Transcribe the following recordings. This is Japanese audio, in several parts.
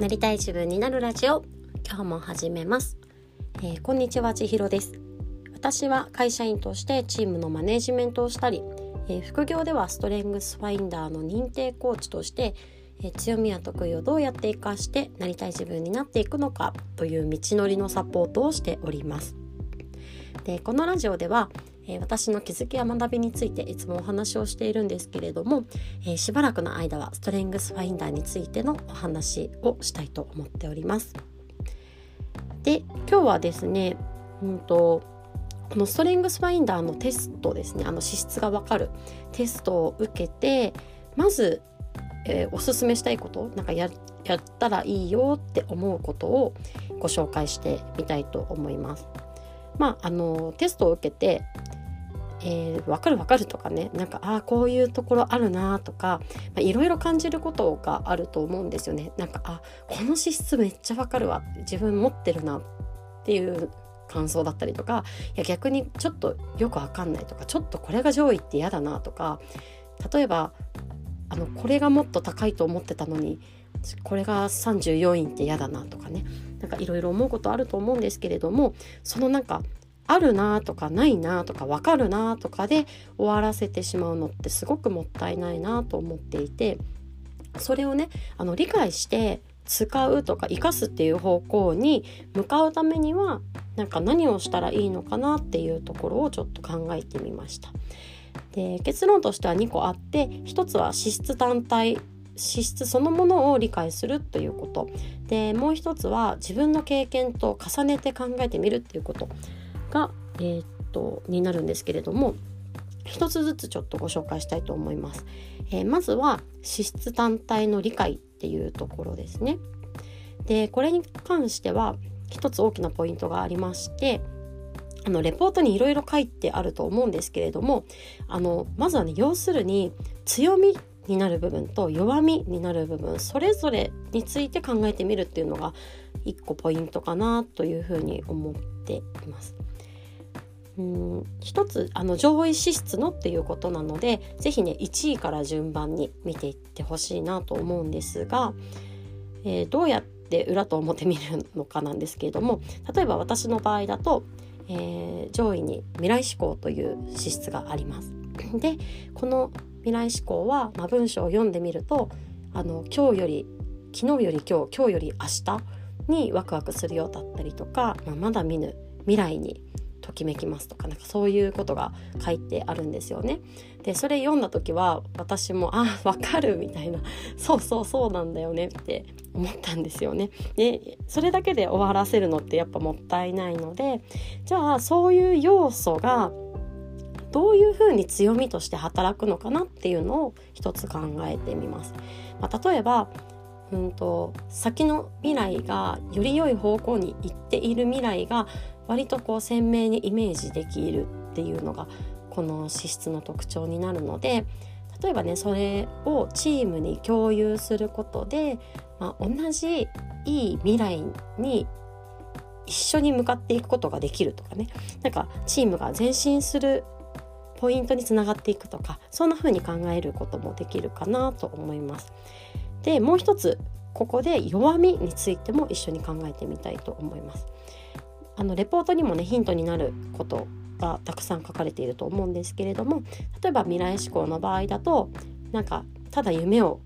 なりたい自分になるラジオ。今日も始めます、えー、こんにちは千尋です。私は会社員としてチームのマネジメントをしたり、えー、副業ではストレングスファインダーの認定コーチとして、えー、強みや得意をどうやって生かしてなりたい自分になっていくのかという道のりのサポートをしております。でこのラジオではえ私の気づきや学びについていつもお話をしているんですけれども、えしばらくの間はストレングスファインダーについてのお話をしたいと思っております。で今日はですね、うんとこのストレングスファインダーのテストですねあの資質がわかるテストを受けてまず、えー、おすすめしたいことなんかややったらいいよって思うことをご紹介してみたいと思います。まあ、あのテストを受けてえー、分かる分かるとかねなんかああこういうところあるなとかいろいろ感じることがあると思うんですよね。なんかあこの資質めっちゃ分かるわ自分持ってるなっていう感想だったりとかいや逆にちょっとよく分かんないとかちょっとこれが上位って嫌だなとか例えばあのこれがもっと高いと思ってたのにこれが34位って嫌だなとかねなんかいろいろ思うことあると思うんですけれどもそのなんかあるなとかないなとか分かるなとかで終わらせてしまうのってすごくもったいないなと思っていてそれをねあの理解して使うとか生かすっていう方向に向かうためにはなんか何をしたらいいのかなっていうところをちょっと考えてみました。で結論としては2個あって1つは資質単体資質そのものを理解するということでもう一つは自分の経験と重ねて考えてみるっていうことが、えー、っとになるんですけれども一つずつちょっとご紹介したいと思います。えー、まずは資質単体の理解っていうところですね。でこれに関しては一つ大きなポイントがありましてあのレポートにいろいろ書いてあると思うんですけれどもあのまずはね要するに強みになる部分と弱みになる部分それぞれについて考えてみるっていうのが一個ポイントかなというふうに思っています。うん一つあの上位資質のっていうことなので是非ね1位から順番に見ていってほしいなと思うんですが、えー、どうやって裏と表見るのかなんですけれども例えば私の場合だと、えー、上位に未来志向という資質があります。でこの未来志向は、まあ、文章を読んでみるとあの今日より昨日より今日今日より明日にワクワクするようだったりとか、まあ、まだ見ぬ未来にときめきますとかなんかそういうことが書いてあるんですよね。でそれ読んだ時は私もあわかるみたいな そうそうそうなんだよねって思ったんですよね。でそれだけで終わらせるのってやっぱもったいないのでじゃあそういう要素がどういうふうに強みとして働くのかなっていうのを一つ考えてみます。まあ、例えばうんと先の未来がより良い方向に行っている未来が割とこう鮮明にイメージできるっていうのがこの資質の特徴になるので例えばねそれをチームに共有することで、まあ、同じいい未来に一緒に向かっていくことができるとかねなんかチームが前進するポイントにつながっていくとかそんな風に考えることもできるかなと思います。でもう一つここで弱みについても一緒に考えてみたいと思います。あのレポートにもねヒントになることがたくさん書かれていると思うんですけれども例えば未来志向の場合だとなんかただ夢を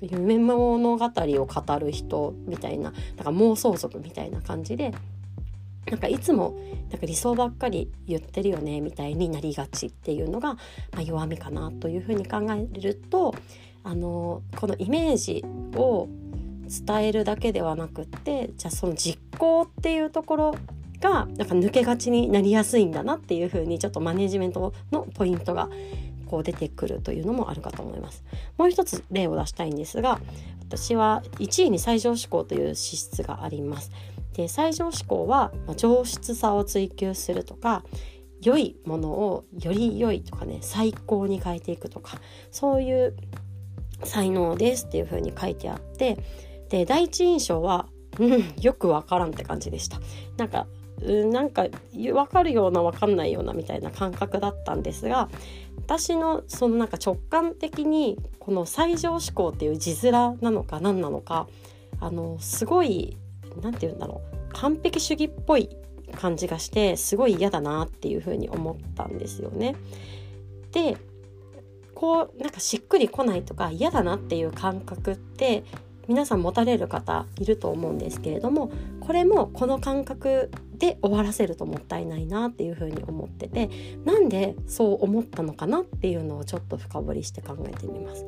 夢物語を語る人みたいななんか妄想族みたいな感じでなんかいつもなんか理想ばっかり言ってるよねみたいになりがちっていうのが、まあ、弱みかなというふうに考えるとあのこのイメージを伝えるだけではなくってじゃあその実行っていうところがなんか抜けがちになりやすいんだなっていうふうにちょっとマネジメントのポイントがこう出てくるというのもあるかと思います。もう一つ例を出したいんですが私は1位に最上志向という資質があります。で最上志向は、ま上質さを追求するとか良いものをより良いとかね最高に変えていくとかそういう才能ですっていう風に書いてあってで第一印象はうんよくわからんって感じでしたなんかうんなんか分かるような分かんないようなみたいな感覚だったんですが私のそのなんか直感的にこの最上志向っていう字面なのか何なのかあのすごい何て言うんだろう完璧主義っぽい感じがしてすごい嫌だなっていうふうに思ったんですよね。でこうなんかしっくりこないとか嫌だなっていう感覚って皆さん持たれる方いると思うんですけれどもこれもこの感覚で終わらせるともったいないなっていうふうに思っててなんでそう思ったのかなっていうのをちょっと深掘りして考えてみます。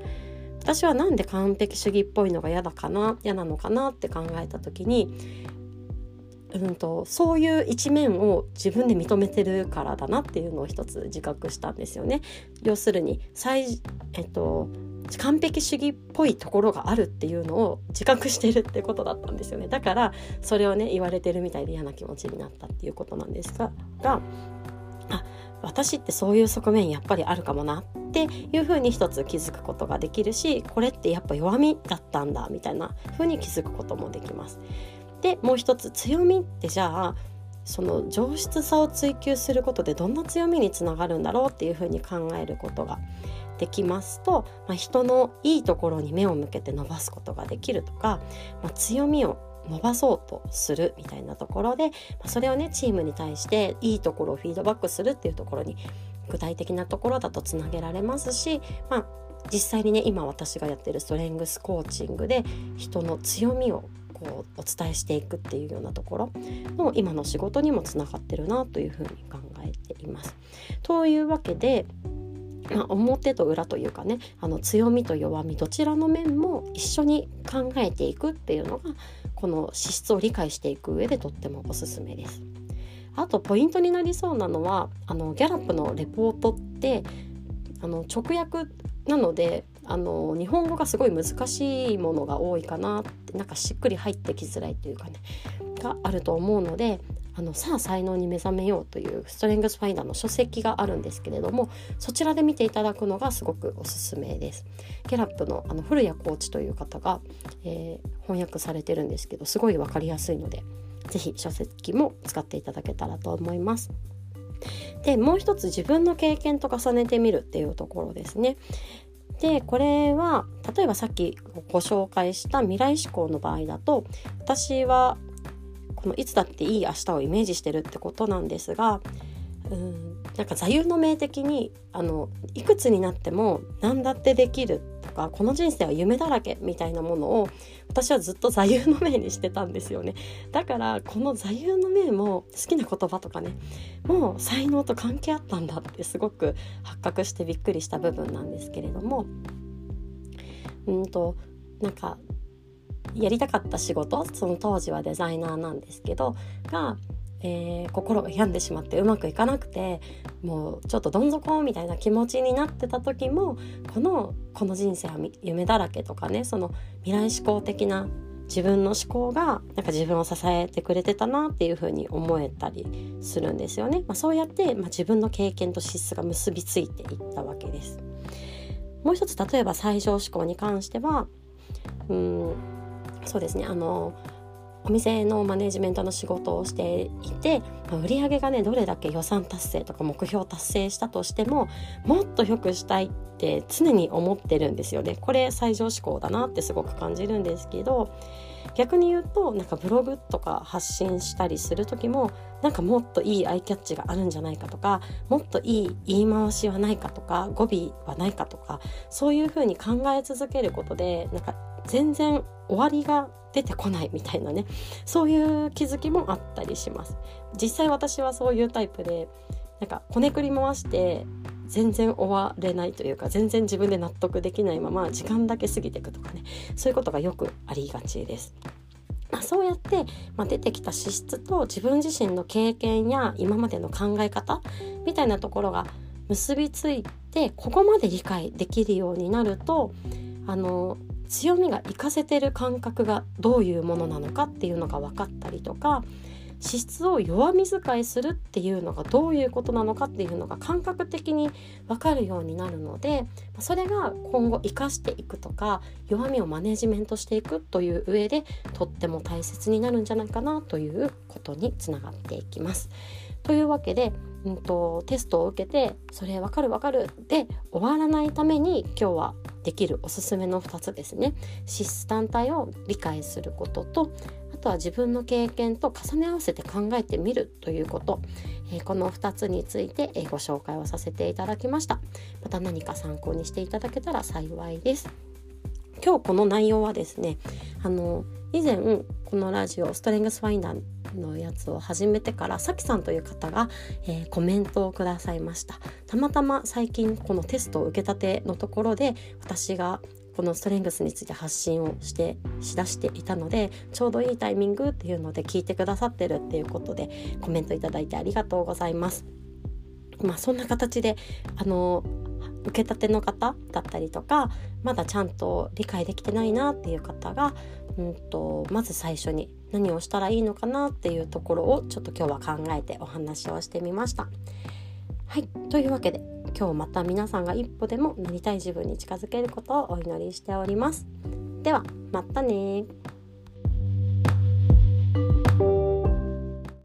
私はなんで完璧主義っぽいのが嫌だかな嫌なのかなって考えた時にうんと、そういう一面を自分で認めてるからだなっていうのを一つ自覚したんですよね。要するに最、えっと、完璧主義っぽいところがあるっていうのを自覚してるってことだったんですよねだからそれをね言われてるみたいで嫌な気持ちになったっていうことなんですががあ私ってそういう側面やっぱりあるかもなっていうふうに一つ気づくことができるしこれってやっぱ弱みだったんだみたいなふうに気づくこともできます。でもう一つ強みってじゃあその上質さを追求することでどんな強みにつながるんだろうっていうふうに考えることができますと、まあ、人のいいところに目を向けて伸ばすことができるとか、まあ、強みを伸ばそうとするみたいなところで、まあ、それをねチームに対していいところをフィードバックするっていうところに具体的なところだとつなげられますし、まあ、実際にね今私がやってるストレングスコーチングで人の強みをこうお伝えしていくっていうようなところの今の仕事にもつながってるなというふうに考えています。というわけで、表と裏というかねあの強みと弱みどちらの面も一緒に考えていくっていうのがこの資質を理解していく上でとってもおすすめです。あとポイントになりそうなのはあのギャラップのレポートってあの直訳なのであの日本語がすごい難しいものが多いかなってなんかしっくり入ってきづらいというかねがあると思うのであのさあ才能に目覚めようというストレングスファインダーの書籍があるんですけれどもそちらで見ていただくのがすごくおすすめです。ギャラップのあの古谷コーチという方が、えー、翻訳されてるんですけどすごい分かりやすいので是非書籍も使っていただけたらと思います。でもう一つ自分の経験と重ねてみるっていうところですね。でこれは例えばさっきご紹介した未来志向の場合だと私はこのいつだっていい明日をイメージしてるってことなんですがうんなんか座右の銘的にあのいくつになっても何だってできるとかこの人生は夢だらけみたいなものを私はずっと座右の銘にしてたんですよね。だからこの座右の銘も好きな言葉とかねもう才能と関係あったんだってすごく発覚してびっくりした部分なんですけれどもうんとなんかやりたかった仕事その当時はデザイナーなんですけどがえー、心が病んでしまってうまくいかなくてもうちょっとどん底みたいな気持ちになってた時もこのこの人生は夢だらけとかねその未来志向的な自分の思考がなんか自分を支えてくれてたなっていうふうに思えたりするんですよね。まあ、そうやって、まあ、自分の経験と資質が結びついていったわけです。もう一つ例えば最上志向に関してはうんそうですね。あのお店のマネジメントの仕事をしていて、まあ、売上がねどれだけ予算達成とか目標達成したとしてももっと良くしたいって常に思ってるんですよね。これ最上志向だなってすごく感じるんですけど逆に言うとなんかブログとか発信したりする時もなんかもっといいアイキャッチがあるんじゃないかとかもっといい言い回しはないかとか語尾はないかとかそういうふうに考え続けることでなんか全然終わりが出てこないみたいなね。そういう気づきもあったりします。実際私はそういうタイプでなんかこねくり回して全然終われないというか全然自分で納得できないまま時間だけ過ぎていくとかね。そういうことがよくありがちです。まあ、そうやって、まあ、出てきた資質と自分自身の経験や今までの考え方みたいなところが結びついてここまで理解できるようになるとあの強みが活かせてる感覚がどういうものなのかっていうのが分かったりとか資質を弱み使いするっていうのがどういうことなのかっていうのが感覚的に分かるようになるのでそれが今後生かしていくとか弱みをマネジメントしていくという上でとっても大切になるんじゃないかなということにつながっていきます。というわけで、うんと、テストを受けて「それ分かる分かる」で終わらないために今日はできるおすすめの2つですね。資質単体を理解することとあとは自分の経験と重ね合わせて考えてみるということ、えー、この2つについて、えご紹介をさせていただきました。また何か参考にしていただけたら幸いです。今日この内容はですねあの以前このラジオストレングスファインダーのやつを始めてからさきさんという方が、えー、コメントをくださいましたたまたま最近このテストを受けたてのところで私がこのストレングスについて発信をしてしだしていたのでちょうどいいタイミングっていうので聞いてくださってるっていうことでコメントいただいてありがとうございます。まあそんな形であの受けたての方だったりとかまだちゃんと理解できてないなっていう方が、うんと、まず最初に何をしたらいいのかなっていうところをちょっと今日は考えてお話をしてみました。はいというわけで今日また皆さんが一歩でもなりたい自分に近づけることをお祈りしております。ではまたね